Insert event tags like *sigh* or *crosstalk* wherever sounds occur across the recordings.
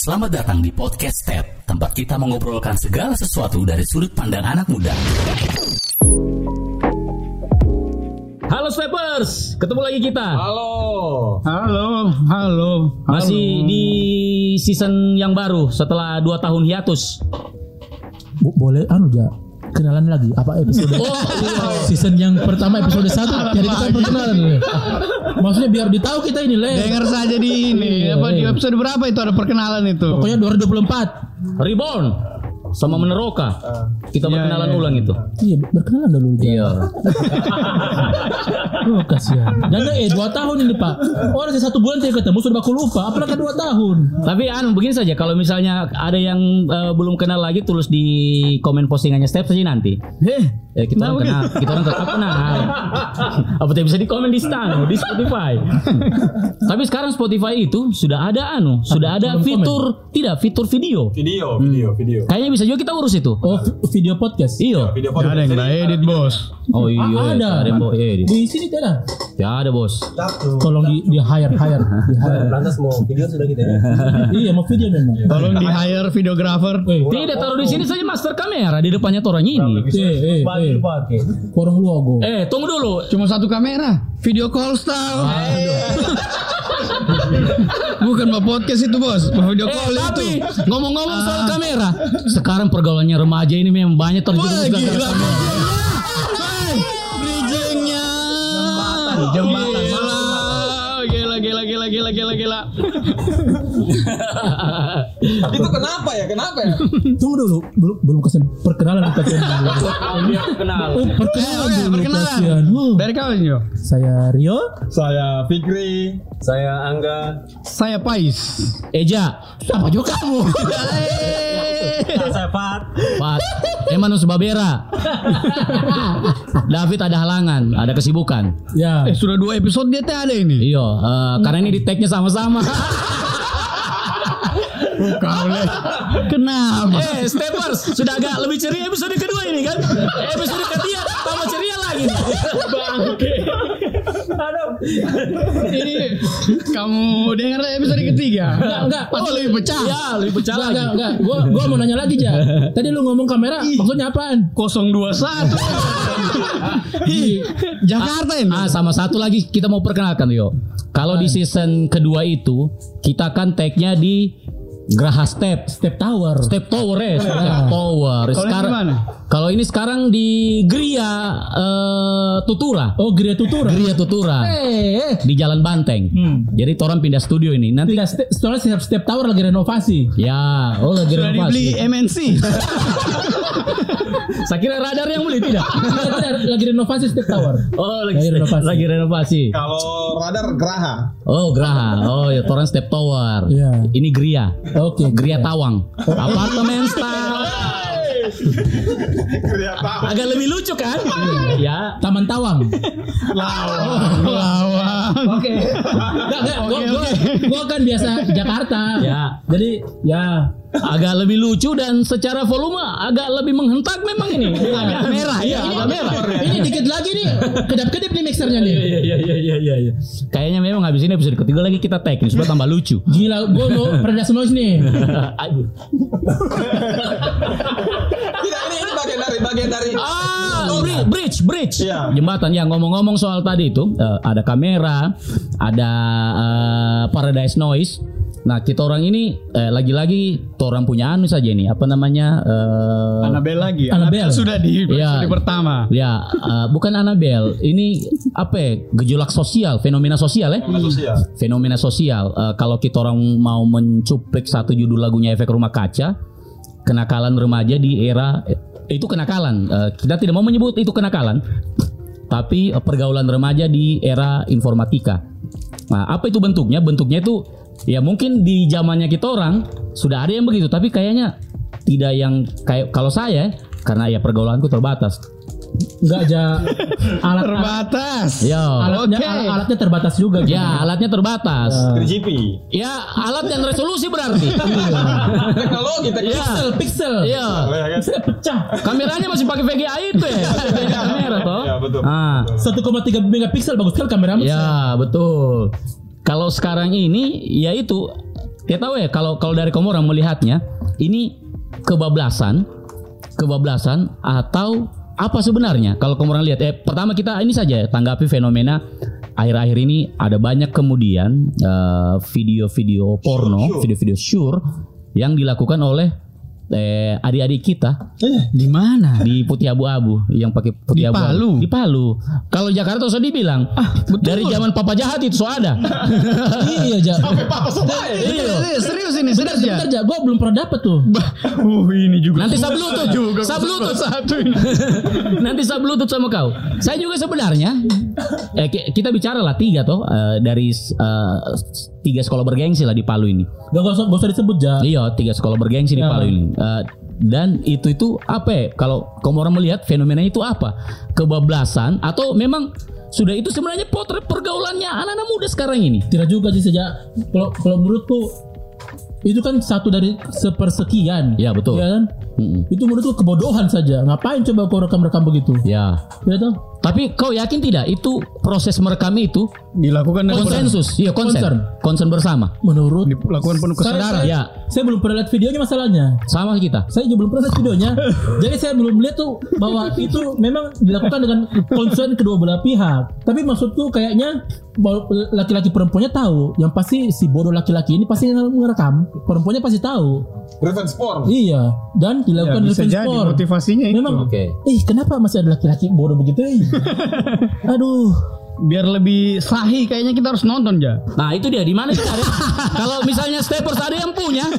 Selamat datang di Podcast Step, tempat kita mengobrolkan segala sesuatu dari sudut pandang anak muda. Halo Steppers, ketemu lagi kita. Halo. Halo, halo. Masih di season yang baru setelah 2 tahun hiatus. Bo- boleh anu ja kenalan lagi. Apa episode? Oh, season yang pertama episode 1 jadi kita perkenalan. Maksudnya biar ditahu kita ini le. Dengar saja di ini. Iya, Apa di iya. episode berapa itu ada perkenalan itu? pokoknya 2024 Reborn sama Meneroka. Kita Iya, berkenalan iya. ulang itu. iya berkenalan dulu. Iya. *laughs* oh kasihan dan eh dua tahun ini pak orang satu bulan tidak ketemu sudah aku lupa apalagi *laughs* dua tahun Tapi anu begini saja kalau misalnya ada yang eh, belum kenal lagi tulis di komen postingannya Step saja nanti. Heh. Ya kita orang kenal, kita orang tetap kenal. *laughs* Apa tidak bisa di komen di Stano, di Spotify. *laughs* Tapi sekarang Spotify itu sudah ada anu, sudah ada Belum komen. fitur tidak fitur video. Video, video, video. Kayaknya bisa juga kita urus itu. oh vi- video podcast Iya. Video Gak ada yang nggak edit bos. Oh iya, Ah, ada ada yang bawa edit. di sini tidak Ya ada bos. tolong di, di hire hire di hire Lantas mau video sudah kita ya. *laughs* iya mau video memang Tolong di hire videographer. Tidak taruh di sini saja master kamera di depannya orang ini. eh eh, eh. Pakai. Kurang logo Eh tunggu dulu. Cuma satu kamera. Video call style. *laughs* Bukan mau podcast itu bos. Mau video Eh, call tapi itu. ngomong-ngomong soal kamera, sekarang pergaulannya remaja ini memang banyak terjerumus Wah, gara-gara gila. kamera. Gila, gila, gila. *laughs* Itu kenapa ya? Kenapa ya? Tunggu dulu, belum belum kasih perkenalan kita dulu. Kenal. Oh, perkenalan Eh, dulu perkenalan. kasihan. Oh, Dari kalian yo. Saya Rio. Saya Fikri. Saya Angga. Saya Pais. Eja, Sama juga kamu. *laughs* Saya Fat. Pat, Emanus Babera. *laughs* David ada halangan, ada kesibukan. ya. Eh sudah dua episode dia teh ada ini. Iya, eh, karena ini di tag-nya sama-sama. *laughs* Kau le. Kenapa? eh, Steppers, sudah agak lebih ceria episode kedua ini kan? Episode ketiga tambah ceria lagi. Bangke. ini kamu dengar episode ketiga? Enggak, enggak. Pasti lebih pecah. Ya, lebih pecah Enggak, lagi. enggak, enggak. Gua gua mau nanya lagi, Ja. Tadi lu ngomong kamera, maksudnya apaan? 021. Hi, Jakarta ini. Ah, sama satu lagi kita mau perkenalkan yo. Kalau di season kedua itu kita kan tag-nya di Graha Step. Step Tower. Step Tower ya, Step Tower. Kalau ini Sekarang kalau ini sekarang di Gria eh, Tutura. Oh, Gria Tutura. Gria Tutura. Eh, eh. Di Jalan Banteng. Hmm. Jadi orang pindah studio ini. Nanti Tidak, step, soalnya Step, Step Tower lagi renovasi. ya, oh lagi Sudah dibeli renovasi. MNC. *laughs* Saya kira radar yang beli tidak. Lagi renovasi Step Tower. Oh, lagi, Lagi renovasi. lagi renovasi. Kalau radar Graha. Oh, Graha. Oh, ya Toran Step Tower. Iya. Ini Gria. Oke. Gria Tawang. Apartemen style. *laughs* Kelihatan. Agak lebih lucu kan? ya. Taman Tawang. Lawang. Oke. Enggak, enggak. Gua, gua, gua kan biasa Jakarta. Ya. Jadi, ya. Agak lebih lucu dan secara volume agak lebih menghentak memang ini. *laughs* Agak merah ya, agak merah. Ini dikit lagi nih. Kedap-kedip nih mixernya nih. Iya iya iya iya iya. iya. Kayaknya memang habis ini episode ketiga lagi kita tag nih supaya tambah lucu. Gila, gua mau Paradise Noise nih. *laughs* Aduh. Tidak, ini ini bagian dari bagian dari. Ah, bri- bridge, bridge, Iya. jembatan. Ya ngomong-ngomong soal tadi itu, eh, ada kamera, ada eh, paradise noise. Nah kita orang ini eh, lagi-lagi orang punya anu saja nih, apa namanya? eh, Anabel lagi. Anabel. Anabel sudah di episode pertama. Ya, eh, bukan Anabel. Ini apa? ya, Gejolak sosial, fenomena sosial ya. Sosial. Fenomena sosial. Eh, kalau kita orang mau mencuplik satu judul lagunya Efek Rumah Kaca, kenakalan remaja di era eh, itu kenakalan. Eh, kita tidak mau menyebut itu kenakalan, tapi eh, pergaulan remaja di era informatika. Nah, apa itu bentuknya? Bentuknya itu ya mungkin di zamannya kita orang sudah ada yang begitu, tapi kayaknya tidak yang kayak kalau saya karena ya pergaulanku terbatas. Enggak aja *laughs* alat Terbatas. Ya. alatnya Oke. al- alatnya terbatas juga gitu. Ya, alatnya terbatas. 3GP. Ya, alat yang resolusi berarti. Teknologi, *laughs* teknologi. Ya. Pixel, pixel. Iya. Ya, kan? Pixel pecah. Kameranya masih pakai VGA itu ya. VGA kamera toh. Ya, betul. Ah. 1,3 megapiksel bagus sekali kameramu. Ya, betul. Kalau sekarang ini ya itu Kita tahu ya kalau kalau dari kamu orang melihatnya ini kebablasan, kebablasan atau apa sebenarnya? Kalau kamu orang lihat, eh pertama kita ini saja ya, tanggapi fenomena akhir-akhir ini ada banyak kemudian eh, video-video porno, video-video sure yang dilakukan oleh eh, adik-adik kita Di mana? di putih abu-abu yang pakai putih Di abu-abu Palu? di Palu kalau Jakarta sudah dibilang dari zaman Papa Jahat itu so ada *laughs* iya ja. Iya, serius ini, serius ya. Bentar gue belum pernah dapet tuh. Uh, ini juga. nanti saya bluetooth juga. saya bluetooth satu ini. *laughs* nanti saya bluetooth sama kau saya juga sebenarnya eh, ki- kita bicara lah tiga toh eh, dari eh, tiga sekolah bergengsi lah di Palu ini Gak, gak, usah, gak usah disebut ja. iya tiga sekolah bergengsi di Ya. Palu ini Eh, dan itu itu apa ya kalau kamu orang melihat fenomena itu apa kebablasan atau memang sudah itu sebenarnya potret pergaulannya anak-anak muda sekarang ini Tidak juga sih sejak kalau kalau menurutku itu kan satu dari sepersekian. Ya, betul. Ya kan? Mm-mm. Itu menurutku kebodohan saja. Ngapain coba kau rekam-rekam begitu? ya Ya toh? tapi kau yakin tidak itu proses merekam itu Dilakukan dengan konsensus iya konsen Concern. konsen bersama Menurut dilakukan penuh saya, kesadaran. saya, Ya. saya belum pernah lihat videonya masalahnya. sama kita Saya juga belum pernah lihat videonya. *laughs* Jadi saya belum lihat tuh bahwa itu memang dilakukan dengan concern kedua belah pihak. Tapi maksudku kayaknya laki-laki perempuannya tahu. Yang pasti si bodoh laki-laki ini pasti ngerekam. Perempuannya pasti tahu. Revenge porn. Iya. Dan Ya, dilakukan bisa revenge jadi porn. motivasinya itu. Memang. Oke. Ih kenapa masih ada laki-laki bodoh begitu? Eh? *laughs* Aduh. Biar lebih sahih kayaknya kita harus nonton ya. Nah itu dia di mana sih ada? *laughs* Kalau misalnya steppers ada yang punya,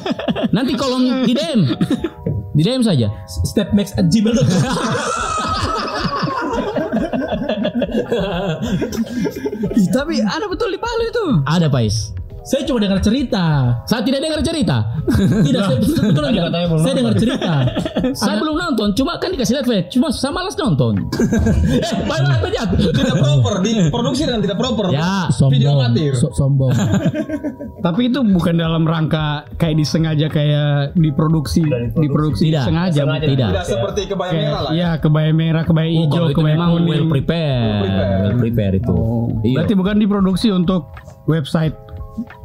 nanti kolom di DM, di DM saja. Stepmax at gmail.com Ih, *laughs* tapi ada betul di Palu itu. Ada Pais. Saya cuma dengar cerita. Saya tidak dengar cerita. *laughs* Tidak, saya betul enggak? Saya dengar cerita. *laughs* Saya belum nonton, cuma kan dikasih lihat. Cuma saya malas nonton. *laughs* eh, baru apa jatuh? Tidak proper, diproduksi dan tidak proper. Ya, Video Sombong. amatir. So- sombong. Tapi itu bukan dalam rangka kayak disengaja kayak diproduksi, diproduksi Tidak. sengaja. Tidak. Tidak seperti kebaya merah lah. Iya, kebaya merah, kebaya Oh, hijau, itu kebaya memang kuning. well prepare, prepare. well prepare itu. Iya. Berarti bukan diproduksi untuk website.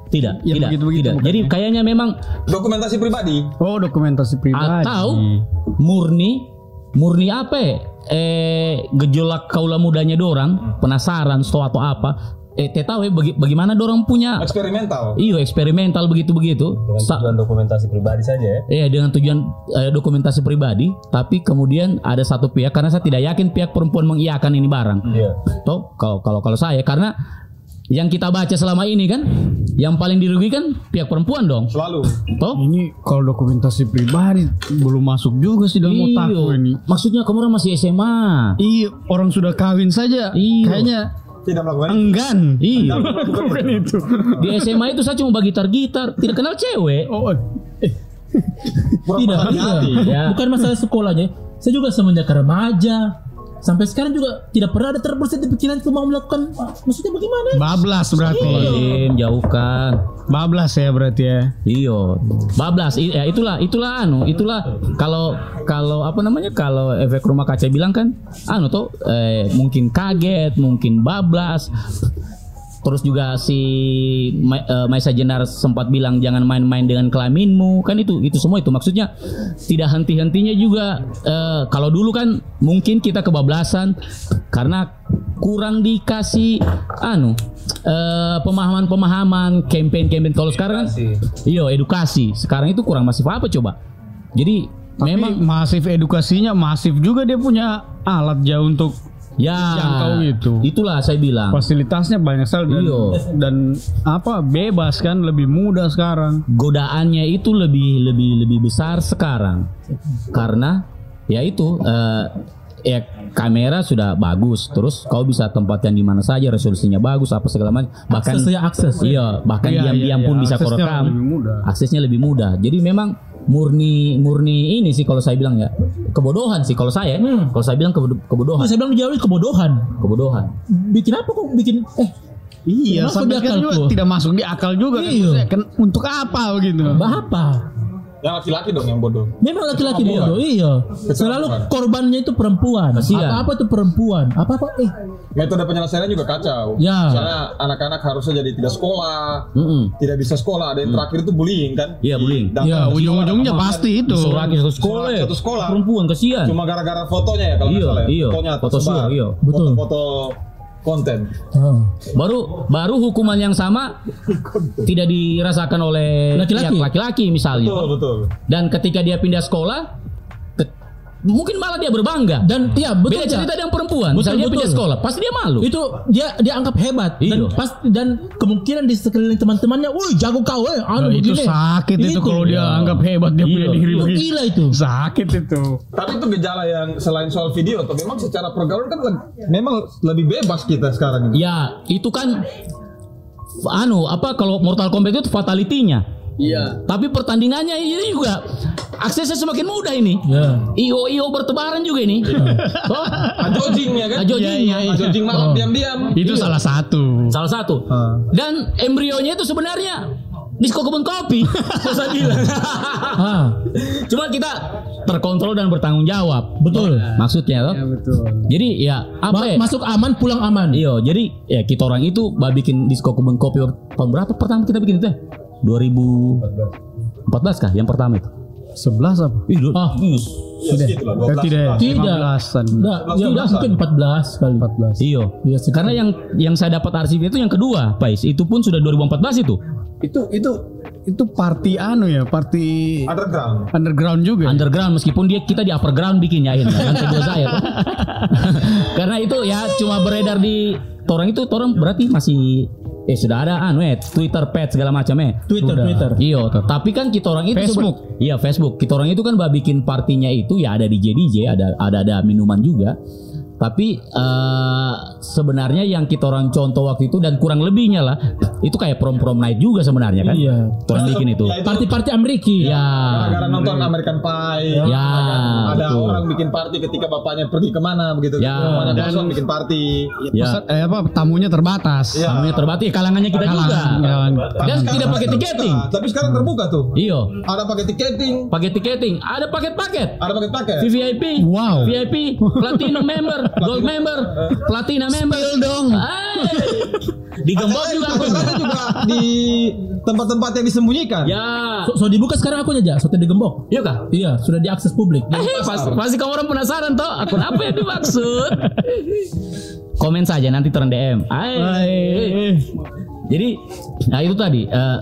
Tidak, Ya, tidak, begitu-begitu tidak. bukan Jadi ya? kayaknya memang Dokumentasi pribadi. Oh, dokumentasi pribadi. atau murni murni apa ya? eh gejolak kaula mudanya dorang penasaran atau atau apa eh teh tahu ya baga- bagaimana dorang punya Eksperimental. iyo eksperimental begitu begitu Dengan tujuan dokumentasi pribadi saja ya. Iya dengan tujuan eh, dokumentasi pribadi, tapi kemudian ada satu pihak karena saya tidak yakin pihak perempuan mengiyakan ini barang. Iya. Toh kalau kalau kalau saya karena yang kita baca selama ini kan, yang paling dirugikan pihak perempuan dong. Selalu. Toh? Ini kalau dokumentasi pribadi belum masuk juga sih dalam otakku Iyo. ini. Maksudnya kamu orang masih SMA. Iya, orang sudah kawin saja. Iya. Kayaknya Tidak melakukan enggan. Iya. Bukan itu. Di SMA itu saya cuma bagi gitar-gitar, tidak kenal cewek. Oh, kurang Tidak, berhati-hati. iya. Ya. Bukan masalah sekolahnya. Saya juga semenjak remaja sampai sekarang juga tidak pernah ada terbersit di pikiran mau melakukan maksudnya bagaimana? bablas berarti. Lim, jauhkan. Bablas ya berarti ya. Iyo, bablas. I- Ya itulah, itulah anu, itulah kalau kalau apa namanya kalau efek rumah kaca bilang kan, anu tuh eh, mungkin kaget, mungkin bablas. Terus juga si Ma- eh, Maisa Jenar sempat bilang jangan main-main dengan kelaminmu, kan itu itu semua itu maksudnya tidak henti-hentinya juga. eh, kalau dulu kan mungkin kita kebablasan karena kurang dikasih anu eh, pemahaman-pemahaman campaign-campaign kalau sekarang kan Iya edukasi. Sekarang itu kurang masif apa coba? Jadi Tapi memang masif edukasinya masif juga dia punya alat jauh untuk ya jangkau gitu. Itulah saya bilang. fasilitasnya banyak sekali dan, Iya. dan apa bebas kan lebih mudah sekarang. Godaannya itu lebih lebih lebih besar sekarang karena ya itu eh, ya kamera sudah bagus terus kau bisa tempatkan di mana saja resolusinya bagus apa segala macam bahkan Akses ya akses. iya bahkan Iya, diam-diam iya, pun iya. bisa kau Aksesnya rekam lebih mudah. aksesnya lebih mudah jadi memang murni murni ini sih kalau saya bilang ya kebodohan sih kalau saya Hmm. kalau saya bilang kebodo- kebodohan Saya bilang dijauhi kebodohan. kebodohan Bikin apa kok bikin eh Iya, sampai di kan akalku. juga tidak masuk di akal juga kan. Iya. Kan untuk apa begitu? bah apa? Yang laki-laki dong yang bodoh. Memang laki-laki bodoh, iya. Selalu korbannya itu perempuan. Kasihan. Apa-apa itu perempuan. Apa-apa eh Metode penyelesaiannya juga kacau. Ya. Misalnya anak-anak harusnya jadi tidak sekolah, Mm-mm. tidak bisa sekolah. Ada yang terakhir itu bullying kan? Iya, bullying. Ya, datang- ujung-ujungnya pasti itu. Disuruh lagi satu sekolah. Satu sekolah. Perempuan kasihan. Cuma gara-gara fotonya ya kalau Iya, salah ya. iya. Fotonya Foto iya. Betul. Foto-foto konten. ah. Baru baru hukuman yang sama tidak dirasakan oleh Laki-laki. misalnya. Betul, betul. Dan ketika dia pindah sekolah mungkin malah dia berbangga. dan iya betul Beda Ja. cerita dengan perempuan. Betul, Misalnya dia betul. pindah sekolah, pasti dia malu. itu dia dia anggap hebat dan Iya. pas dan kemungkinan di sekeliling teman-temannya, woi jago kau eh, anu Nah, itu begini." sakit itu, kalau dia Iya. anggap hebat dia punya Iya. diri Itu begitu. gila itu. Sakit itu. Tapi itu gejala yang selain soal video atau memang secara pergaulan kan le- memang lebih bebas kita sekarang ini. Ya, itu kan anu apa kalau Mortal Kombat itu fatality-nya. Iya. Tapi pertandingannya ini juga aksesnya semakin mudah ini. Ya. IO IO bertebaran juga ini. Toh? Ajojing ya kan? Ajojing. Iya, iya, iya. Ajojing malam diam-diam. Itu salah satu. Salah satu. Dan embrionya itu sebenarnya disko kebun kopi. *laughs* Saya bilang. Ah, Cuma kita terkontrol dan bertanggung jawab. betul. Maksudnya toh. betul. Jadi ya apa Ma- ya? masuk aman, pulang aman. Iya, jadi ya kita orang itu bikin disko kebun kopi tahun berapa pertama kita bikin itu ya? 2014 kah yang pertama itu? 11 apa? Ih, Ah. iya. Ya, segitu lah, Eh, 12. tidak, Tidak. 15-an. Enggak, ya udah mungkin 14 kali. 14. Iya. Iya. Karena yang yang saya dapat arsip itu yang kedua, Pais. Itu pun sudah 2014 itu. Itu itu itu party anu ya, party Underground. underground juga. ya? Underground meskipun dia kita di upper ground bikinnya akhirnya kan kedua *laughs* saya. *laughs* Karena itu ya cuma beredar di torang itu torang berarti masih eh sudah ada anu eh Twitter page segala macam eh. Twitter, Sudah. Twitter. Iya, tapi kan kita orang itu Facebook. Iya, Facebook. Kita orang itu kan bah bikin partinya itu ya ada DJ DJ, ada ada ada minuman juga. Tapi eh, sebenarnya yang kita orang contoh waktu itu dan kurang lebihnya lah itu kayak prom prom night juga sebenarnya kan. Iya. Orang bikin itu. Ya, itu Party-party Ameriki. Ya. Gara-gara nonton American Pie. Ya, Ada betul. orang bikin party ketika bapaknya pergi ke mana begitu. Ya. Mamanya Dan- kosong bikin party. Ya. Pusat, eh, apa tamunya terbatas. Iya. Namanya terbatas kalangannya kita juga. Kalangan- kalangan. Dan tidak pakai tiketing. Nah, tapi sekarang terbuka tuh. Iya. Ada pakai tiketing, Pakai tiketing, ada paket-paket. ada paket-paket. VVIP, Wow. VIP, Platinum member, Gold member, Platina member. dong. Digembok juga aku. Juga *laughs* di tempat-tempat yang disembunyikan. Ya. So, so dibuka sekarang akunnya aja, so digembok. Iya kah? Iya, sudah diakses publik. Eh, pas, pasti kamu orang penasaran toh akun apa yang dimaksud? *laughs* Komen saja nanti turun DM. Ay. Jadi, nah itu tadi eh,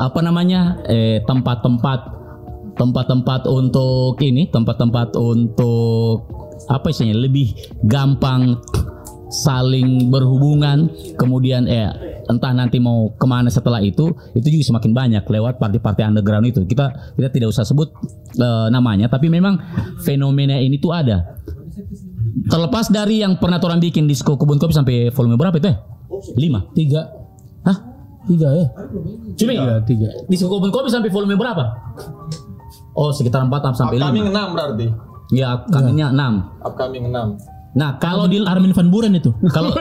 apa namanya eh, tempat-tempat tempat-tempat untuk ini tempat-tempat untuk apa istilahnya lebih gampang saling berhubungan kemudian eh entah nanti mau ke mana setelah itu itu juga semakin banyak lewat party-party underground itu. Kita kita tidak usah sebut eh, namanya tapi memang fenomena ini tuh ada. Terlepas dari yang pernah orang bikin disco kebun kopi sampai volume berapa itu ya lima? Tiga, hah? Tiga ya. Cumi Tiga, tiga. disco kebun kopi sampai volume berapa? Oh sekitar empat sampai lima. 6 berarti. Ya kaminya enam Upcoming 6. nah kalau di Armin van Buren itu. *laughs* kalau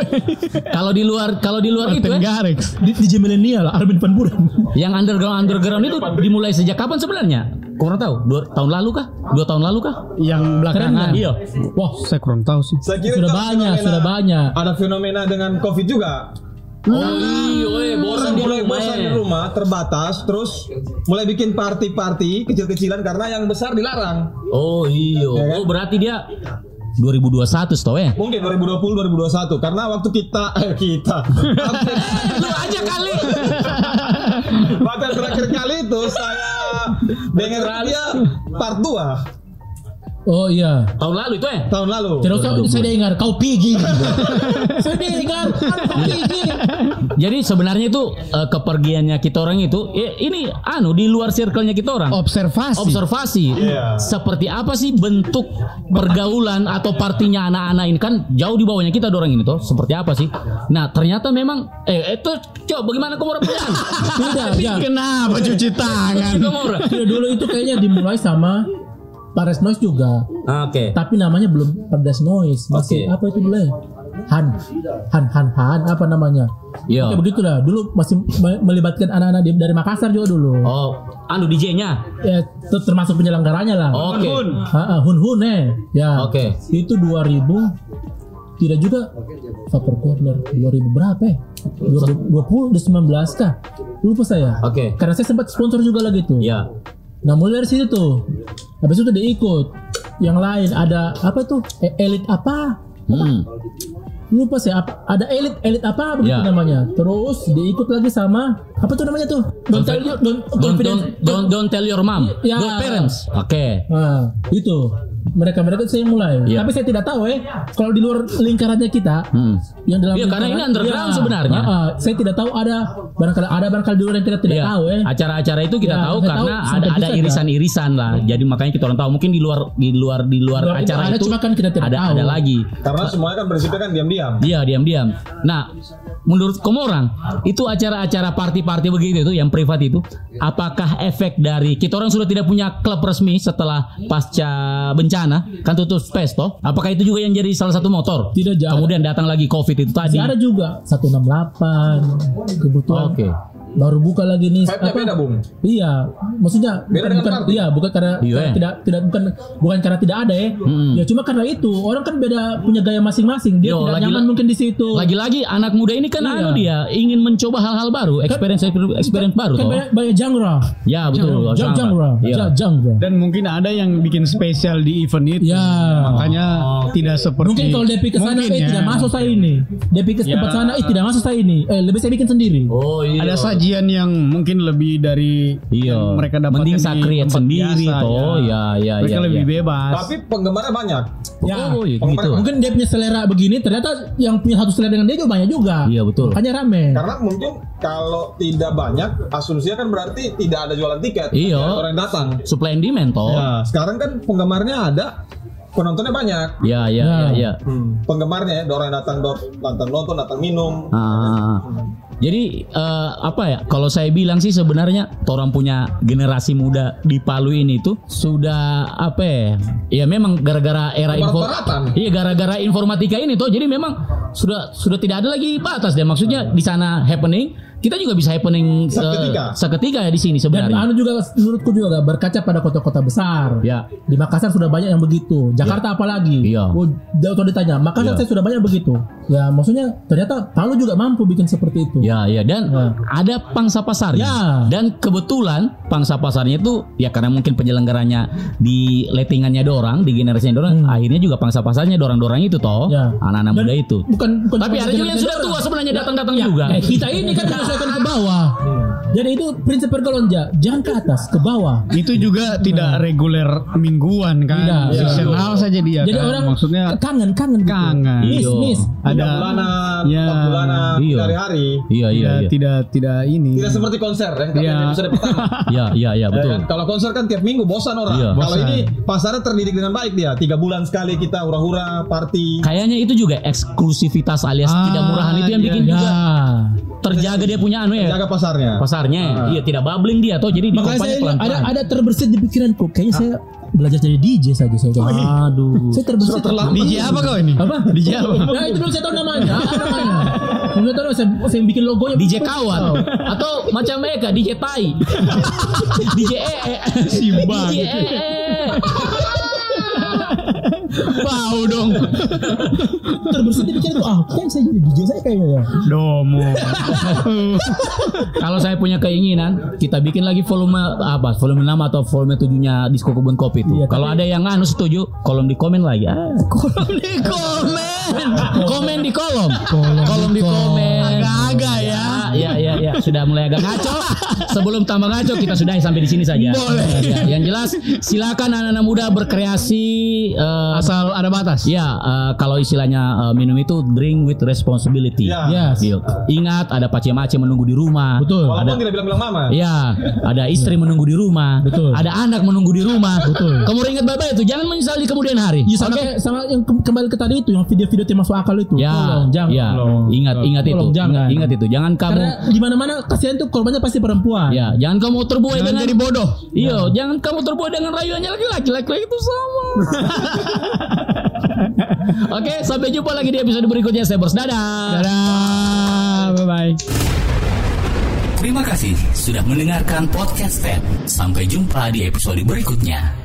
kalau di luar kalau di luar itu ya, Garrix. Di, DJ milenial Armin van Buren. yang underground underground itu dimulai sejak kapan sebenarnya kurang tahu dua tahun lalu kah dua tahun lalu kah Yang belakangan. iya Wah, Saya kurang tahu sih. Saya kira sudah banyak, fenomena- sudah banyak. Ada fenomena dengan Covid juga. Oh iya weh, bosan di rumah bosan di rumah, terbatas, terus mulai bikin party-party kecil-kecilan karena yang besar dilarang. oh iya. Ya kan? oh berarti dia 2021 tau ya Mungkin 2020 2021 karena waktu kita eh kita. *laughs* Lu aja kali. Bahkan terakhir kali itu saya dengar dia part 2 Oh iya. tahun lalu itu ya tahun lalu. Tidak usah saya dengar kau pergi. saya dengar kau pergi. jadi sebenarnya itu eh, kepergiannya kita orang itu eh, ini anu di luar circle-nya kita orang Observasi. observasi Iya. seperti apa sih bentuk pergaulan atau partinya anak-anak ini kan jauh di bawahnya kita orang ini tuh seperti apa sih nah ternyata memang eh itu coba bagaimana kamu orang punya Tidak, *laughs* ya. Kenapa cuci tangan? Tidak dulu itu kayaknya dimulai sama Pares Noise juga. oke Tapi namanya belum Paradise Noise. Masih Oke. apa itu dulu ya? Han Han Han Han apa namanya? Iya. Kayak begitulah. Dulu masih me- melibatkan anak-anak dari Makassar juga dulu. Oh, anu DJ-nya. Ya, itu termasuk penyelenggaranya lah. Oke. Ah, ah, Hun Hun eh. Ya. Oke. Itu 2000 tidak juga faktor corner 2000 berapa ya? 2020 19 kah? Lupa saya. Oke. Karena saya sempat sponsor juga lagi tuh. Ya. Nah mulai dari situ tuh. Habis itu dia ikut. Yang lain ada apa tuh? E- elit apa? Hmm. Lupa apa? Ada elit elit apa begitu Ya. namanya. Terus diikut lagi sama apa tuh namanya tuh? Don't tell you, don't, Don't, don't, don't, don't tell your mom. Ya. Your parents. Oke. Nah, itu mereka mereka saya mulai. Iya. Tapi saya tidak tahu eh kalau di luar lingkarannya kita Hmm. yang dalam Iya, karena ini underground Iya. sebenarnya. Ah, ah. saya tidak tahu ada barangkali ada barangkali di luar yang kita tidak Iya. tahu eh. Acara-acara itu kita Ya, tahu karena tahu ada ada irisan-irisan lah. Jadi makanya kita orang tahu. Mungkin di luar di luar di luar Luar itu acara ada, itu cuma kan kita tidak ada tahu. ada lagi. Karena semuanya kan prinsipnya kan diam-diam. Iya diam-diam. Nah, menurut kamu orang itu acara-acara party-party begitu itu yang privat itu, apakah efek dari kita orang sudah tidak punya klub resmi setelah pasca bencana kan tutup space toh? Apakah itu juga yang jadi salah satu motor? Tidak, jangan. Kemudian datang lagi covid itu tadi. Masih ada juga 168 kebutuhan. Oke. Baru buka lagi nih Vibe-nya beda, Bung. Iya, maksudnya Beda bukan, bukan iya, bukan karena, Iya, karena tidak tidak bukan bukan karena tidak ada ya. Mm-mm. Ya cuma karena itu orang kan beda punya gaya masing-masing. Dia Yo, tidak lagi- nyaman mungkin di situ. Lagi-lagi anak muda ini kan Iya. anu dia ingin mencoba hal-hal baru, experience experience baru kan toh. banyak, banyak genre. Ya betul. Genre, genre. genre, Iya. Ja- genre. Dan mungkin ada yang bikin spesial di event itu. Ya. Makanya tidak seperti Mungkin kalau DP ke sana Mungkin eh ya. tidak masuk saya ini. DP ke Ya. tempat sana eh tidak masuk saya ini. Eh lebih saya bikin sendiri. Oh iya. Ada sajian yang mungkin lebih dari Iya. yang mereka dapatkan Mending saya create sendiri biasa, toh. Ya ya Mereka ya. lebih ya. bebas. Tapi penggemarnya banyak. Ya. Oh iya Penggemar gitu. Mungkin dia punya selera begini, ternyata yang punya satu selera dengan dia juga banyak juga. Iya, betul. Makanya rame. Karena mungkin kalau tidak banyak, asumsinya kan berarti tidak ada jualan tiket. Iya. Orang yang datang. Supply and demand toh. Ya, sekarang kan penggemarnya ada, penontonnya banyak. Ya ya ya ya. Penggemarnya ya, ada orang yang datang dot, datang nonton, datang minum. Ah, jadi eh, apa ya? Kalau saya bilang sih sebenarnya orang punya generasi muda di Palu ini tuh sudah apa ya? Ya memang gara-gara era info, iya gara-gara informatika ini tuh. Jadi memang sudah sudah tidak ada lagi batas deh. Maksudnya di sana happening, kita juga bisa happening se- Seketika. seketika ya di sini Dan sebenarnya. anu juga menurutku juga berkaca pada kota-kota besar. Ya. Di Makassar sudah banyak yang begitu. Jakarta apalagi. Iya. Oh, waktu ditanya, Makassar Iya. saya sudah banyak begitu. Ya, maksudnya ternyata Palu juga mampu bikin seperti itu. Ya, ya dan Ya. ada pangsa pasarnya. Ya. Dan kebetulan pangsa pasarnya itu ya karena mungkin penyelenggaranya di lettingannya dorang, di generasinya dorang, akhirnya juga pangsa pasarnya dorang-dorang itu toh, Hmm. Ya. anak-anak Dan muda itu. Bukan, bukan Tapi ada juga yang sudah tua sebenarnya datang-datang Ya, juga. kayak kita ini kan *laughs* menyesuaikan ke bawah. Jadi itu prinsip pergolongan jangan ke atas, ke bawah. itu juga tidak reguler mingguan kan. Tidak. Seasonal saja dia Jadi kan. orang maksudnya kangen, kangen gitu. Kangen. Miss, Iya. miss. ada bulanan, Ya. bulanan, Iya. hari-hari. Iya, iya, tidak, iya. tidak tidak ini. Tidak seperti konser katanya Iya. di episode pertama. *laughs* Iya, iya, iya, Ya betul. kan? Kalau konser kan tiap minggu bosan orang. Iya. Kalau ini pasarnya terdidik dengan baik dia. Tiga bulan sekali kita hura-hura, party. Kayaknya itu juga eksklusivitas alias Ah, tidak murahan itu yang iya, bikin iya. juga Ya. terjaga dia punya anu ya. Jaga pasarnya. Pasarnya, iya tidak bubbling dia toh jadi Makanya saya pelan-pelan. ada ada terbersit di pikiranku. Kayaknya saya belajar jadi DJ saja saya. Aduh. Saya terbersit. DJ apa kau ini? Apa? DJ apa? Nah itu belum saya tahu namanya. Apa namanya? Belum saya tahu. Saya, saya bikin logonya. DJ kawan atau macam mereka DJ Tai *laughs* DJ ee Simbang. DJ ee bau dong *laughs* terbersit di pikiranku. Ah, kayak saya jadi DJ saya kayaknya ya. Domo. kalau saya punya keinginan kita bikin lagi volume apa volume 6 atau volume 7 nya Disco Kebun Kopi itu Iya, kalau ada yang anu setuju kolom di komen lagi ah, *laughs* kolom di komen komen di kolom kolom di komen Agak-agak ya. ya ya ya sudah mulai agak ngaco sebelum tambah ngaco kita sudahi sampai di sini saja Boleh. Ya, yang jelas silakan anak-anak muda berkreasi eh, Asal ada batas. Ya, eh, kalau istilahnya eh, minum itu drink with responsibility. Ya. Yes. Iya. Ingat ada pace-mace menunggu di rumah. Betul. Walaupun tidak bilang-bilang mama. Iya, ada istri menunggu di rumah. Betul. Ada anak menunggu di rumah. Betul. Kamu ingat baik-baik itu, jangan menyesal di kemudian hari. Ya, sama, kayak- sama yang ke- kembali ke tadi itu yang video-video yang masuk akal itu. Ya, Tolong, jangan. ya. Ingat, ingat itu. Tolong, jangan. Ingat itu. Jangan kamu Karena di mana-mana karena kasihan tuh korbannya pasti perempuan. Ya, jangan kamu terbuai dengan jadi bodoh. Iya, nah. jangan kamu terbuai dengan rayuannya laki-laki. Laki-laki itu sama. *laughs* Oke, okay, sampai jumpa lagi di episode berikutnya. Saya Bos. Dadah. Dadah. Bye bye. Terima kasih sudah mendengarkan podcast Ted. Sampai jumpa di episode berikutnya.